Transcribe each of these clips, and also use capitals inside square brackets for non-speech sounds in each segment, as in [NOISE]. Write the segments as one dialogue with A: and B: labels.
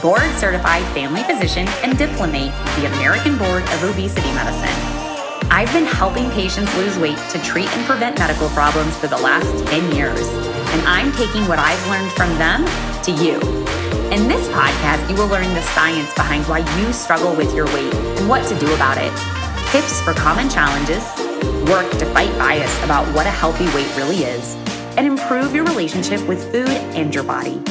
A: board certified family physician and diplomate of the American Board of Obesity Medicine. I've been helping patients lose weight to treat and prevent medical problems for the last 10 years, and I'm taking what I've learned from them to you. In this podcast, you will learn the science behind why you struggle with your weight and what to do about it, tips for common challenges, work to fight bias about what a healthy weight really is, and improve your relationship with food and your body.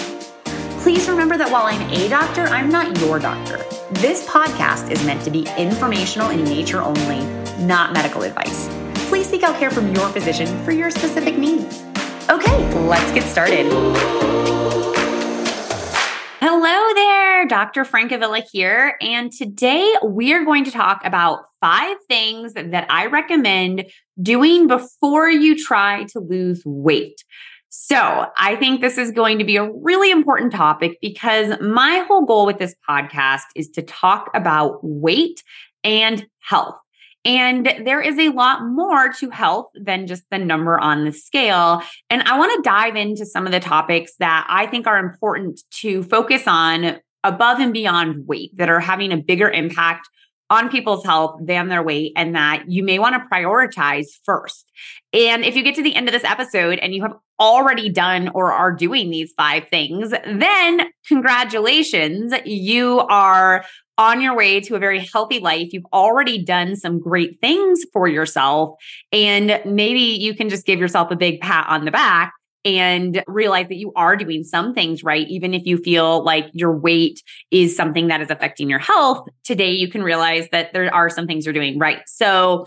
A: Please remember that while I'm a doctor, I'm not your doctor. This podcast is meant to be informational in nature only, not medical advice. Please seek out care from your physician for your specific needs. Okay, let's get started. Hello there, Dr. Francavilla here. And today we're going to talk about five things that I recommend doing before you try to lose weight. So I think this is going to be a really important topic because my whole goal with this podcast is to talk about weight and health. And there is a lot more to health than just the number on the scale. And I want to dive into some of the topics that I think are important to focus on above and beyond weight that are having a bigger impact on people's health than their weight and that you may want to prioritize first. And if you get to the end of this episode and you have already done or are doing these five things, then congratulations, you are on your way to a very healthy life. You've already done some great things for yourself. And maybe you can just give yourself a big pat on the back and realize that you are doing some things right, even if you feel like your weight is something that is affecting your health. Today, you can realize that there are some things you're doing right. So,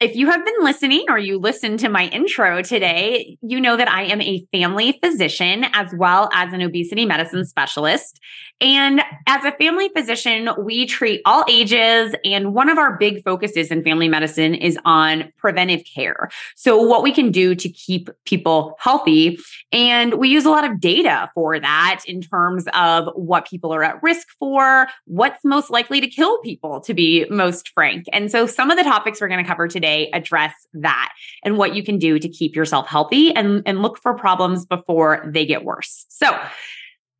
A: if you have been listening or you listened to my intro today, you know that I am a family physician as well as an obesity medicine specialist. And as a family physician, we treat all ages. And one of our big focuses in family medicine is on preventive care. So, what we can do to keep people healthy. And we use a lot of data for that in terms of what people are at risk for, what's most likely to kill people, to be most frank. And so, some of the topics we're going to cover today address that and what you can do to keep yourself healthy and, and look for problems before they get worse. So,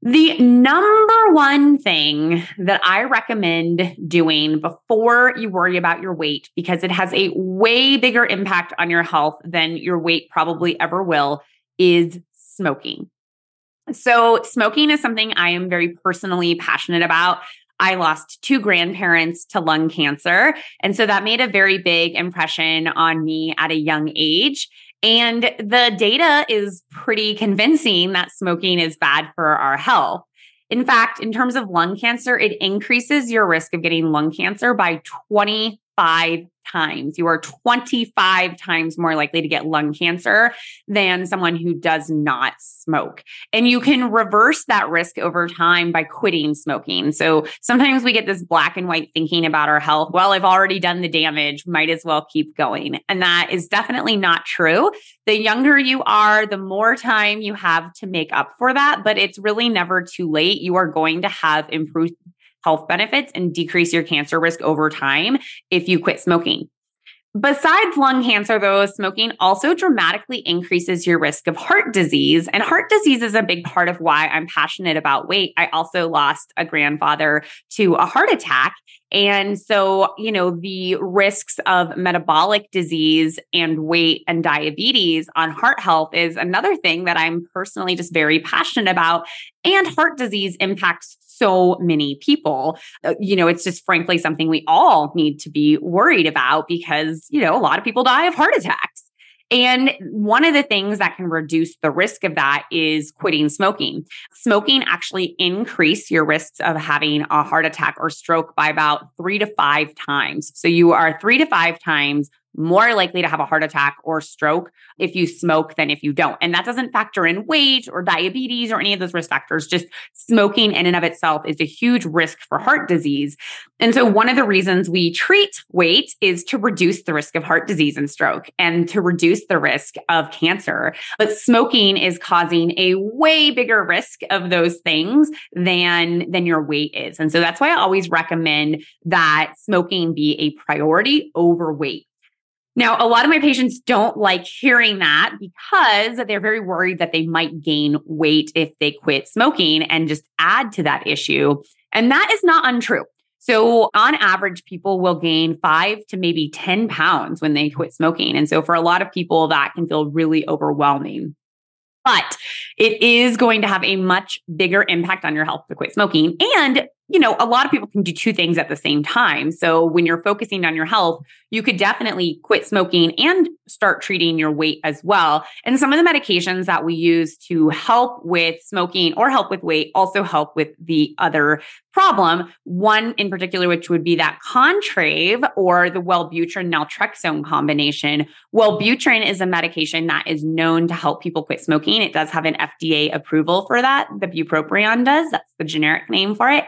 A: the number one thing that I recommend doing before you worry about your weight, because it has a way bigger impact on your health than your weight probably ever will, is smoking. So, smoking is something I am very personally passionate about. I lost two grandparents to lung cancer. And so that made a very big impression on me at a young age. And the data is pretty convincing that smoking is bad for our health. In fact, in terms of lung cancer, it increases your risk of getting lung cancer by 25 times. You are 25 times more likely to get lung cancer than someone who does not smoke. And you can reverse that risk over time by quitting smoking. So sometimes we get this black and white thinking about our health. Well, I've already done the damage, might as well keep going. And that is definitely not true. The younger you are, the more time you have to make up for that, but it's really never too late. You are going to have improved health benefits and decrease your cancer risk over time if you quit smoking. Besides lung cancer, though, smoking also dramatically increases your risk of heart disease. And heart disease is a big part of why I'm passionate about weight. I also lost a grandfather to a heart attack. And so, you know, the risks of metabolic disease and weight and diabetes on heart health is another thing that I'm personally just very passionate about. And heart disease impacts so many people. Uh, you know, it's just frankly something we all need to be worried about because, you know, a lot of people die of heart attacks. And one of the things that can reduce the risk of that is quitting smoking. Smoking actually increase your risks of having a heart attack or stroke by about 3 to 5 times. So you are 3 to 5 times more likely to have a heart attack or stroke if you smoke than if you don't. And that doesn't factor in weight or diabetes or any of those risk factors. Just smoking in and of itself is a huge risk for heart disease. And so one of the reasons we treat weight is to reduce the risk of heart disease and stroke and to reduce the risk of cancer. But smoking is causing a way bigger risk of those things than than your weight is. And so that's why I always recommend that smoking be a priority over weight Now, a lot of my patients don't like hearing that because they're very worried that they might gain weight if they quit smoking and just add to that issue. And that is not untrue. So, on average, people will gain five to maybe 10 pounds when they quit smoking. And so, for a lot of people, that can feel really overwhelming. But it is going to have a much bigger impact on your health to quit smoking. And you know, a lot of people can do two things at the same time. So when you're focusing on your health, you could definitely quit smoking and start treating your weight as well. And some of the medications that we use to help with smoking or help with weight also help with the other problem. One in particular, which would be that Contrave or the Wellbutrin naltrexone combination. Wellbutrin is a medication that is known to help people quit smoking. It does have an FDA approval for that. The bupropion does. That's the generic name for it.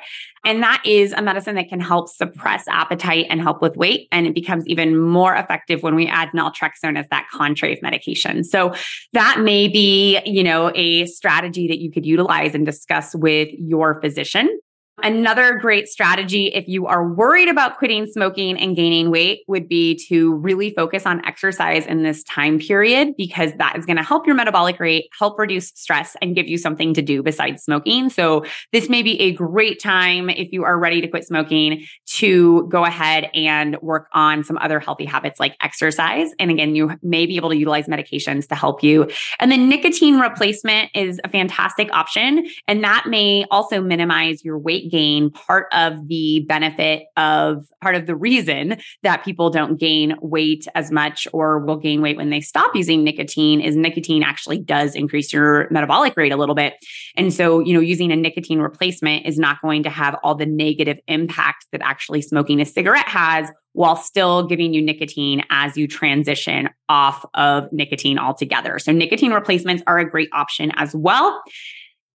A: And that is a medicine that can help suppress appetite and help with weight. And it becomes even more effective when we add naltrexone as that contrave medication. So that may be, you know, a strategy that you could utilize and discuss with your physician. Another great strategy, if you are worried about quitting smoking and gaining weight, would be to really focus on exercise in this time period because that is going to help your metabolic rate, help reduce stress, and give you something to do besides smoking. So, this may be a great time if you are ready to quit smoking to go ahead and work on some other healthy habits like exercise. And again, you may be able to utilize medications to help you. And then nicotine replacement is a fantastic option. And that may also minimize your weight gain. Part of the benefit of part of the reason that people don't gain weight as much or will gain weight when they stop using nicotine is nicotine actually does increase your metabolic rate a little bit. And so, you know, using a nicotine replacement is not going to have all the negative impacts that actually actually smoking a cigarette has while still giving you nicotine as you transition off of nicotine altogether. So, nicotine replacements are a great option as well.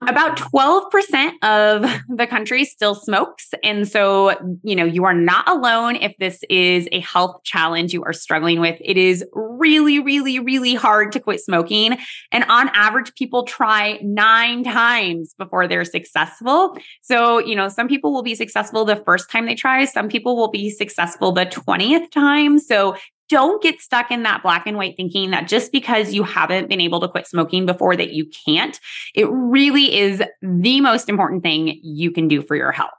A: About 12% of the country still smokes. And so, you know, you are not alone if this is a health challenge you are struggling with. It is really, really, really hard to quit smoking. And on average, people try nine times before they're successful. So, you know, some people will be successful the first time they try, some people will be successful the 20th time. So, don't get stuck in that black and white thinking that just because you haven't been able to quit smoking before that you can't. It really is the most important thing you can do for your health.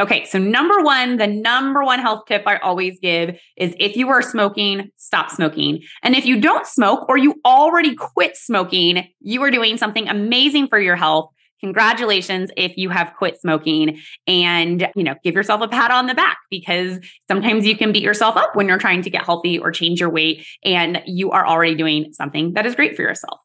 A: Okay, so number one, the number one health tip I always give is if you are smoking, stop smoking. And if you don't smoke or you already quit smoking, you are doing something amazing for your health congratulations if you have quit smoking and you know give yourself a pat on the back because sometimes you can beat yourself up when you're trying to get healthy or change your weight and you are already doing something that is great for yourself.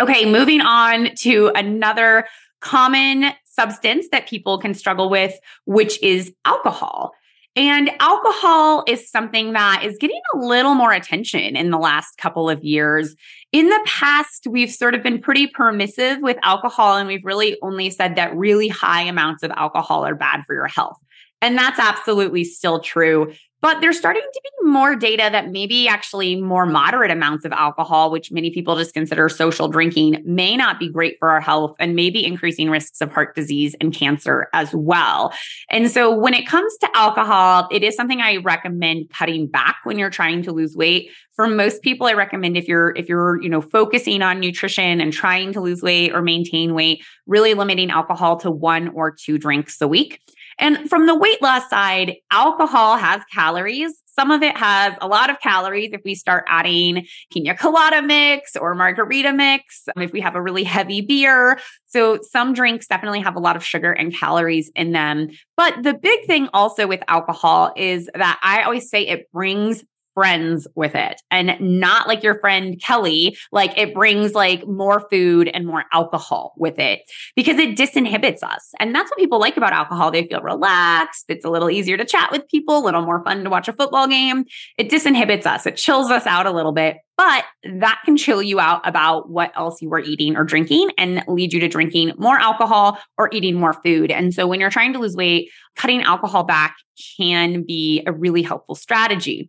A: Okay moving on to another common substance that people can struggle with which is alcohol and alcohol is something that is getting a little more attention in the last couple of years. In the past, we've sort of been pretty permissive with alcohol, and we've really only said that really high amounts of alcohol are bad for your health. And that's absolutely still true. But there's starting to be more data that maybe actually more moderate amounts of alcohol, which many people just consider social drinking, may not be great for our health and maybe increasing risks of heart disease and cancer as well. And so when it comes to alcohol, it is something I recommend cutting back when you're trying to lose weight. For most people, I recommend if you're if you're, you know, focusing on nutrition and trying to lose weight or maintain weight, really limiting alcohol to one or two drinks a week. And from the weight loss side, alcohol has calories. Some of it has a lot of calories if we start adding pina colada mix or margarita mix, um, if we have a really heavy beer. So some drinks definitely have a lot of sugar and calories in them. But the big thing also with alcohol is that I always say it brings friends with it and not like your friend Kelly. Like it brings like more food and more alcohol with it because it disinhibits us. And that's what people like about alcohol. They feel relaxed. It's a little easier to chat with people, a little more fun to watch a football game. It disinhibits us. It chills us out a little bit, but that can chill you out about what else you are eating or drinking and lead you to drinking more alcohol or eating more food. And so when you're trying to lose weight, cutting alcohol back can be a really helpful strategy.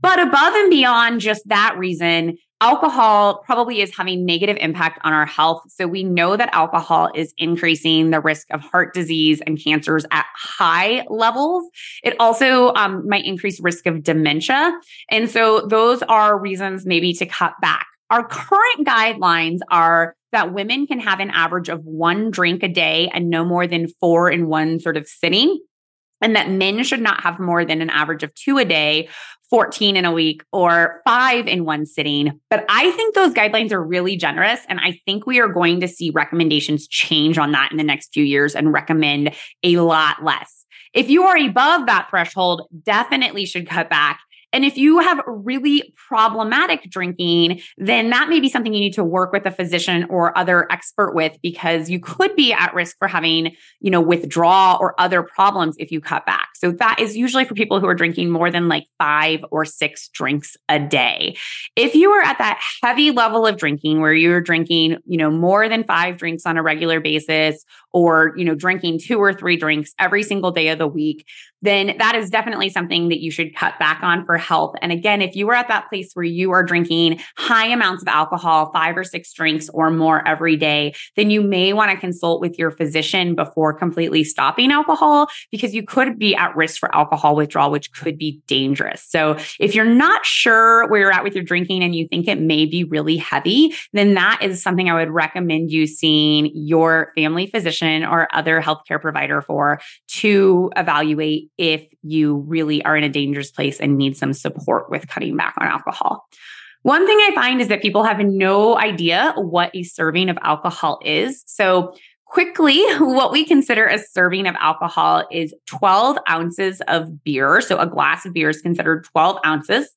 A: But above and beyond just that reason, alcohol probably is having negative impact on our health. So we know that alcohol is increasing the risk of heart disease and cancers at high levels. It also um, might increase risk of dementia. And so those are reasons maybe to cut back. Our current guidelines are that women can have an average of one drink a day and no more than four in one sort of sitting and that men should not have more than an average of two a day 14 in a week or five in one sitting. But I think those guidelines are really generous. And I think we are going to see recommendations change on that in the next few years and recommend a lot less. If you are above that threshold, definitely should cut back. And if you have really problematic drinking, then that may be something you need to work with a physician or other expert with because you could be at risk for having, you know, withdrawal or other problems if you cut back. So that is usually for people who are drinking more than like five or six drinks a day. If you are at that heavy level of drinking where you're drinking, you know, more than five drinks on a regular basis or, you know, drinking two or three drinks every single day of the week, then that is definitely something that you should cut back on for health. And again, if you are at that place where you are drinking high amounts of alcohol, five or six drinks or more every day, then you may want to consult with your physician before completely stopping alcohol because you could be at risk for alcohol withdrawal, which could be dangerous. So if you're not sure where you're at with your drinking and you think it may be really heavy, then that is something I would recommend you seeing your family physician or other healthcare provider for to evaluate if you really are in a dangerous place and need some support with cutting back on alcohol. One thing I find is that people have no idea what a serving of alcohol is. So, quickly, [LAUGHS] what we consider a serving of alcohol is 12 ounces of beer. So, a glass of beer is considered 12 ounces.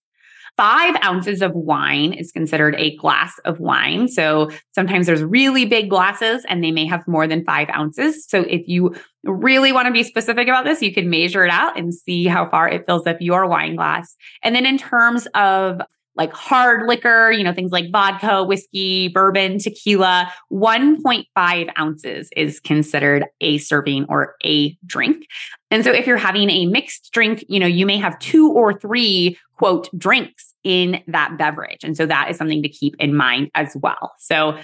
A: Five ounces of wine is considered a glass of wine. So sometimes there's really big glasses and they may have more than five ounces. So if you really want to be specific about this, you can measure it out and see how far it fills up your wine glass. And then in terms of like hard liquor, you know, things like vodka, whiskey, bourbon, tequila, 1.5 ounces is considered a serving or a drink. And so if you're having a mixed drink, you know, you may have two or three quote drinks in that beverage. And so that is something to keep in mind as well. So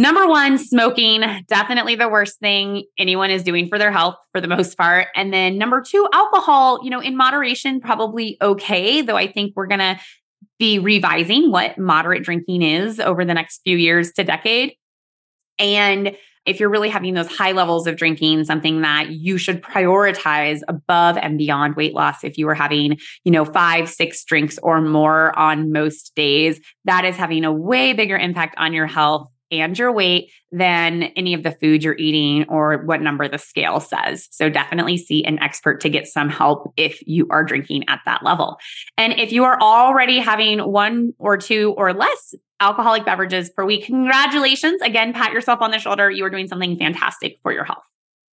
A: Number one, smoking, definitely the worst thing anyone is doing for their health for the most part. And then number two, alcohol, you know, in moderation, probably okay, though I think we're going to be revising what moderate drinking is over the next few years to decade. And if you're really having those high levels of drinking, something that you should prioritize above and beyond weight loss. If you are having, you know, five, six drinks or more on most days, that is having a way bigger impact on your health and your weight than any of the food you're eating or what number the scale says. So definitely see an expert to get some help if you are drinking at that level. And if you are already having one or two or less alcoholic beverages per week, congratulations. Again, pat yourself on the shoulder. You are doing something fantastic for your health.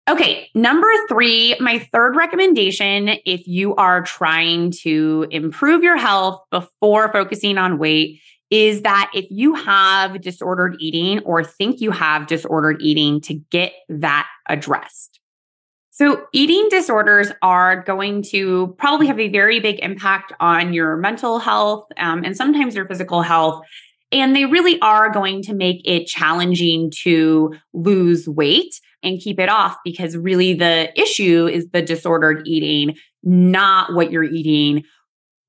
A: Okay, number three, my third recommendation if you are trying to improve your health before focusing on weight is that if you have disordered eating or think you have disordered eating, to get that addressed. So, eating disorders are going to probably have a very big impact on your mental health um, and sometimes your physical health. And they really are going to make it challenging to lose weight and keep it off because really the issue is the disordered eating, not what you're eating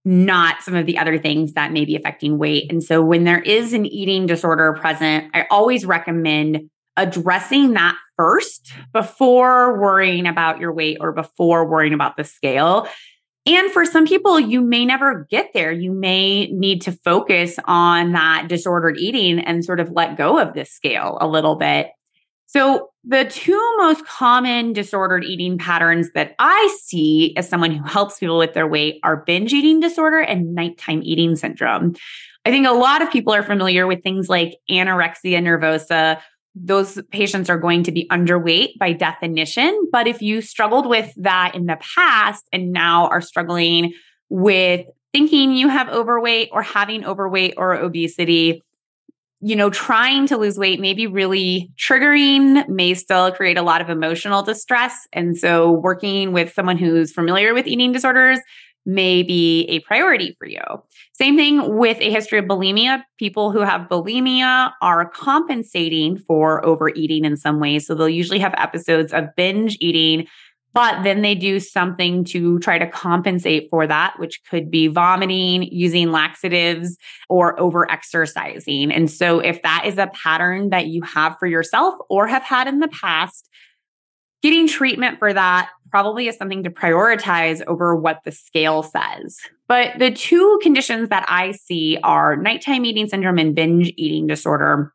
A: not some of the other things that may be affecting weight. And so when there is an eating disorder present, I always recommend addressing that first before worrying about your weight or before worrying about the scale. And for some people, you may never get there. You may need to focus on that disordered eating and sort of let go of this scale a little bit. So, the two most common disordered eating patterns that I see as someone who helps people with their weight are binge eating disorder and nighttime eating syndrome. I think a lot of people are familiar with things like anorexia nervosa. Those patients are going to be underweight by definition. But if you struggled with that in the past and now are struggling with thinking you have overweight or having overweight or obesity, you know, trying to lose weight may be really triggering, may still create a lot of emotional distress. And so, working with someone who's familiar with eating disorders may be a priority for you. Same thing with a history of bulimia. People who have bulimia are compensating for overeating in some ways. So they'll usually have episodes of binge eating but then they do something to try to compensate for that, which could be vomiting, using laxatives, or over exercising. And so, if that is a pattern that you have for yourself or have had in the past, getting treatment for that probably is something to prioritize over what the scale says. But the two conditions that I see are nighttime eating syndrome and binge eating disorder.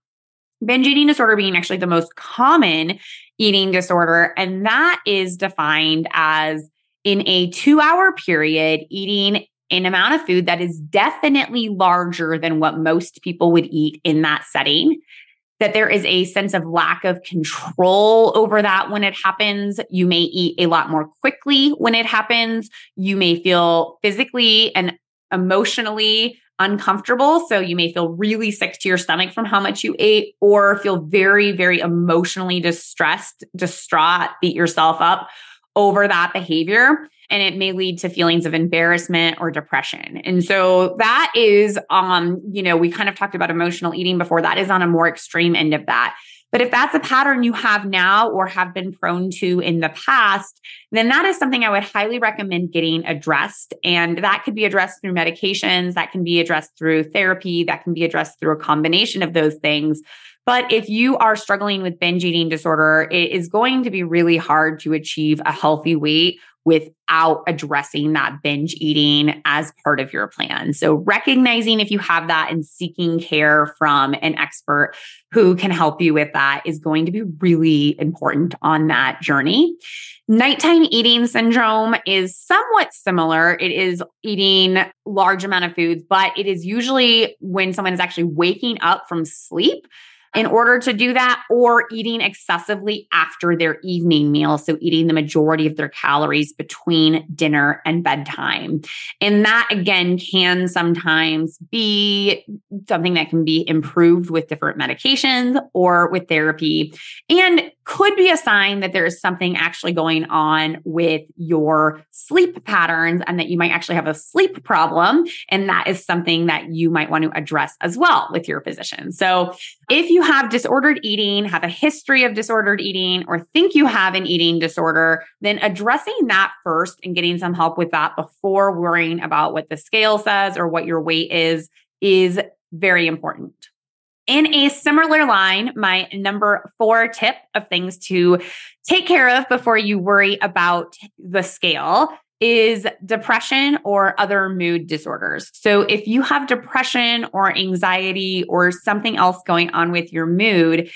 A: Binge eating disorder being actually the most common eating disorder. And that is defined as in a two hour period, eating an amount of food that is definitely larger than what most people would eat in that setting. That there is a sense of lack of control over that when it happens. You may eat a lot more quickly when it happens. You may feel physically and emotionally uncomfortable. So you may feel really sick to your stomach from how much you ate, or feel very, very emotionally distressed, distraught, beat yourself up over that behavior. And it may lead to feelings of embarrassment or depression. And so that is, um, you know, we kind of talked about emotional eating before. That is on a more extreme end of that. But if that's a pattern you have now or have been prone to in the past, then that is something I would highly recommend getting addressed. And that could be addressed through medications, that can be addressed through therapy, that can be addressed through a combination of those things. But if you are struggling with binge eating disorder, it is going to be really hard to achieve a healthy weight without addressing that binge eating as part of your plan. So, recognizing if you have that and seeking care from an expert who can help you with that is going to be really important on that journey. Nighttime eating syndrome is somewhat similar. It is eating large amount of foods, but it is usually when someone is actually waking up from sleep in order to do that or eating excessively after their evening meal. So, eating the majority of their calories between dinner and bedtime. And that again can sometimes be something that can be improved with different medications or with therapy and could be a sign that there is something actually going on with your sleep patterns and that you might actually have a sleep problem. And that is something that you might want to address as well with your physician. So, if you have disordered eating, have a history of disordered eating, or think you have an eating disorder, then addressing that first and getting some help with that before worrying about what the scale says or what your weight is is very important. In a similar line, my number four tip of things to take care of before you worry about the scale is depression or other mood disorders. So, if you have depression or anxiety or something else going on with your mood,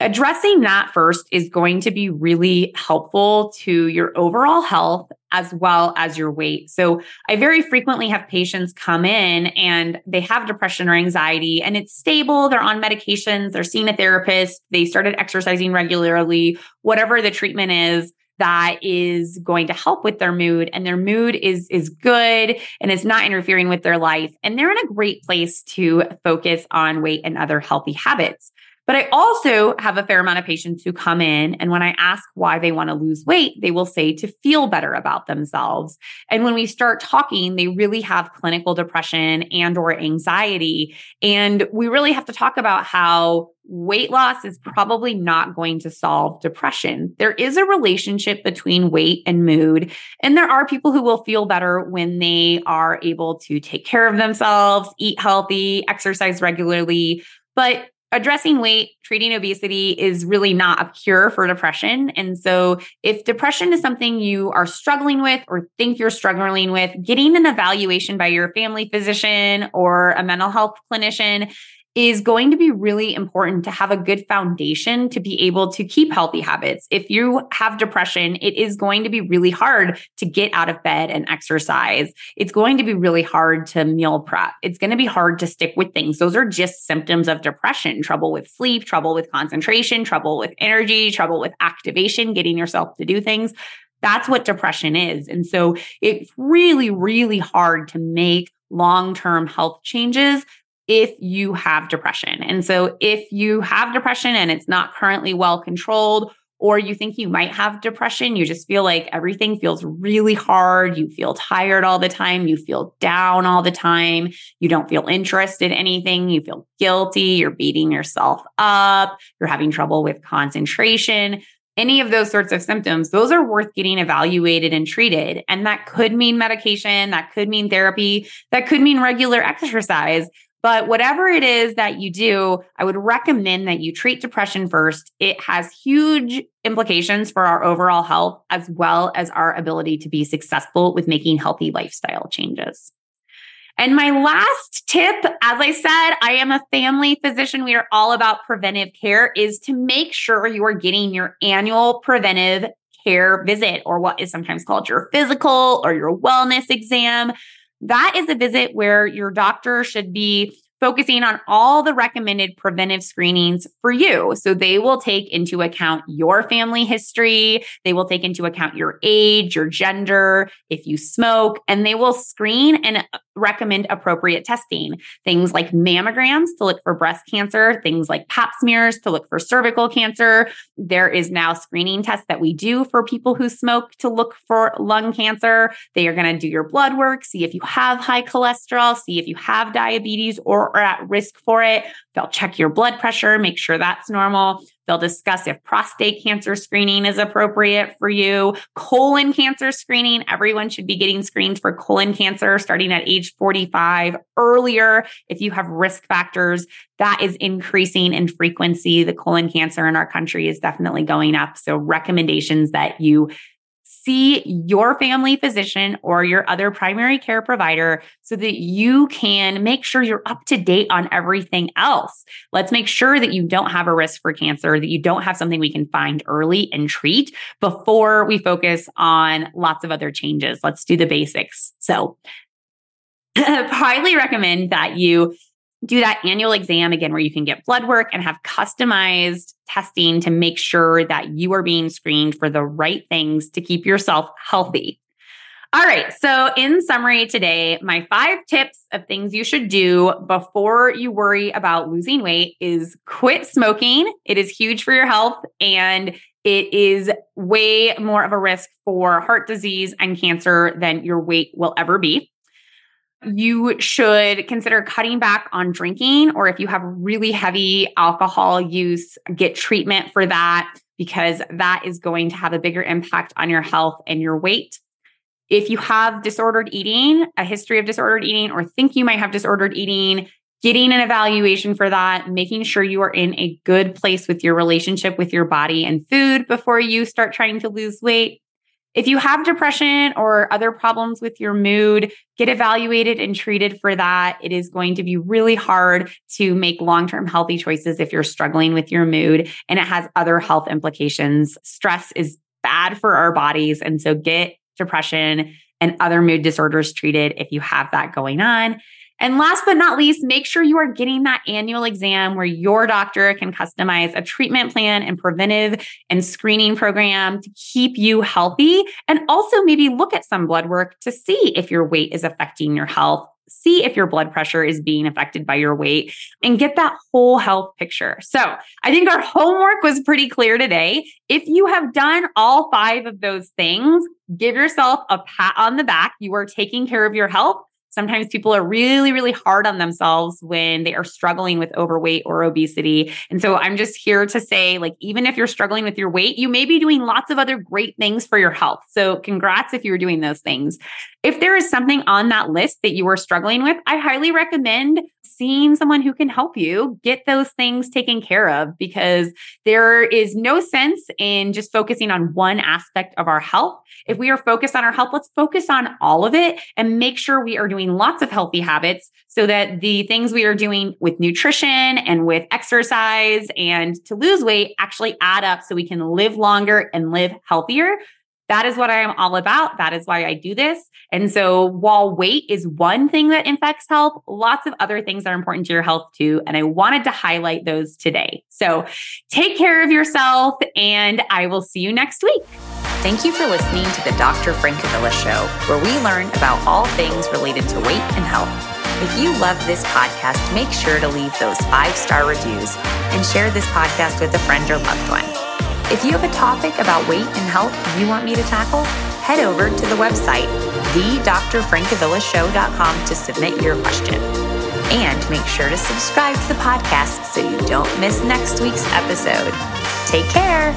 A: addressing that first is going to be really helpful to your overall health as well as your weight. So, I very frequently have patients come in and they have depression or anxiety and it's stable. They're on medications, they're seeing a therapist, they started exercising regularly, whatever the treatment is that is going to help with their mood and their mood is is good and it's not interfering with their life and they're in a great place to focus on weight and other healthy habits but I also have a fair amount of patients who come in and when I ask why they want to lose weight, they will say to feel better about themselves. And when we start talking, they really have clinical depression and or anxiety and we really have to talk about how weight loss is probably not going to solve depression. There is a relationship between weight and mood. And there are people who will feel better when they are able to take care of themselves, eat healthy, exercise regularly. But addressing weight, treating obesity is really not a cure for depression. And so, if depression is something you are struggling with or think you're struggling with, getting an evaluation by your family physician or a mental health clinician is going to be really important to have a good foundation to be able to keep healthy habits. If you have depression, it is going to be really hard to get out of bed and exercise. It's going to be really hard to meal prep. It's going to be hard to stick with things. Those are just symptoms of depression trouble with sleep, trouble with concentration, trouble with energy, trouble with activation, getting yourself to do things. That's what depression is. And so it's really, really hard to make long term health changes if you have depression. And so if you have depression and it's not currently well controlled, or you think you might have depression, you just feel like everything feels really hard, you feel tired all the time, you feel down all the time, you don't feel interested in anything, you feel guilty, you're beating yourself up, you're having trouble with concentration, any of those sorts of symptoms, those are worth getting evaluated and treated. And that could mean medication, that could mean therapy, that could mean regular exercise. But whatever it is that you do, I would recommend that you treat depression first. It has huge implications for our overall health, as well as our ability to be successful with making healthy lifestyle changes. And my last tip, as I said, I am a family physician. We are all about preventive care, is to make sure you are getting your annual preventive care visit, or what is sometimes called your physical or your wellness exam. That is a visit where your doctor should be focusing on all the recommended preventive screenings for you. So they will take into account your family history, they will take into account your age, your gender, if you smoke, and they will screen and uh, recommend appropriate testing. Things like mammograms to look for breast cancer, things like pap smears to look for cervical cancer. There is now screening tests that we do for people who smoke to look for lung cancer. They are going to do your blood work, see if you have high cholesterol, see if you have diabetes or are at risk for it. They'll check your blood pressure, make sure that's normal. They'll discuss if prostate cancer screening is appropriate for you. Colon cancer screening, everyone should be getting screened for colon cancer starting at age 45 earlier. If you have risk factors, that is increasing in frequency. The colon cancer in our country is definitely going up. So, recommendations that you see your family physician or your other primary care provider so that you can make sure you're up to date on everything else. Let's make sure that you don't have a risk for cancer, that you don't have something we can find early and treat before we focus on lots of other changes. Let's do the basics. So, [CLEARS THROAT] highly recommend that you do that annual exam again where you can get blood work and have customized testing to make sure that you are being screened for the right things to keep yourself healthy. All right. So, in summary, today, my five tips of things you should do before you worry about losing weight is quit smoking. It is huge for your health and it is way more of a risk for heart disease and cancer than your weight will ever be you should consider cutting back on drinking, or if you have really heavy alcohol use, get treatment for that because that is going to have a bigger impact on your health and your weight. If you have disordered eating, a history of disordered eating, or think you might have disordered eating, getting an evaluation for that, making sure you are in a good place with your relationship with your body and food before you start trying to lose weight. If you have depression or other problems with your mood, get evaluated and treated for that. It is going to be really hard to make long term healthy choices if you're struggling with your mood and it has other health implications. Stress is bad for our bodies. And so get depression and other mood disorders treated if you have that going on. And last but not least, make sure you are getting that annual exam where your doctor can customize a treatment plan and preventive and screening program to keep you healthy. And also maybe look at some blood work to see if your weight is affecting your health see if your blood pressure is being affected by your weight and get that whole health picture. So I think our homework was pretty clear today. If you have done all five of those things, give yourself a pat on the back. You are taking care of your health Sometimes people are really, really hard on themselves when they are struggling with overweight or obesity. And so I'm just here to say, like, even if you're struggling with your weight, you may be doing lots of other great things for your health. So congrats if you're doing those things. If there is something on that list that you are struggling with, I highly recommend seeing someone who can help you get those things taken care of because there is no sense in just focusing on one aspect of our health. If we are focused on our health, let's focus on all of it and make sure we are doing lots of healthy habits so that the things we are doing with nutrition and with exercise and to lose weight actually add up so we can live longer and live healthier that is what I am all about. That is why I do this. And so while weight is one thing that infects health, lots of other things are important to your health too. And I wanted to highlight those today. So take care of yourself and I will see you next week.
B: Thank you for listening to the Dr. Francavilla Show, where we learn about all things related to weight and health. If you love this podcast, make sure to leave those five star reviews and share this podcast with a friend or loved one. If you have a topic about weight and health you want me to tackle, head over to the website, thedrfrancavillashow.com, to submit your question. And make sure to subscribe to the podcast so you don't miss next week's episode. Take care.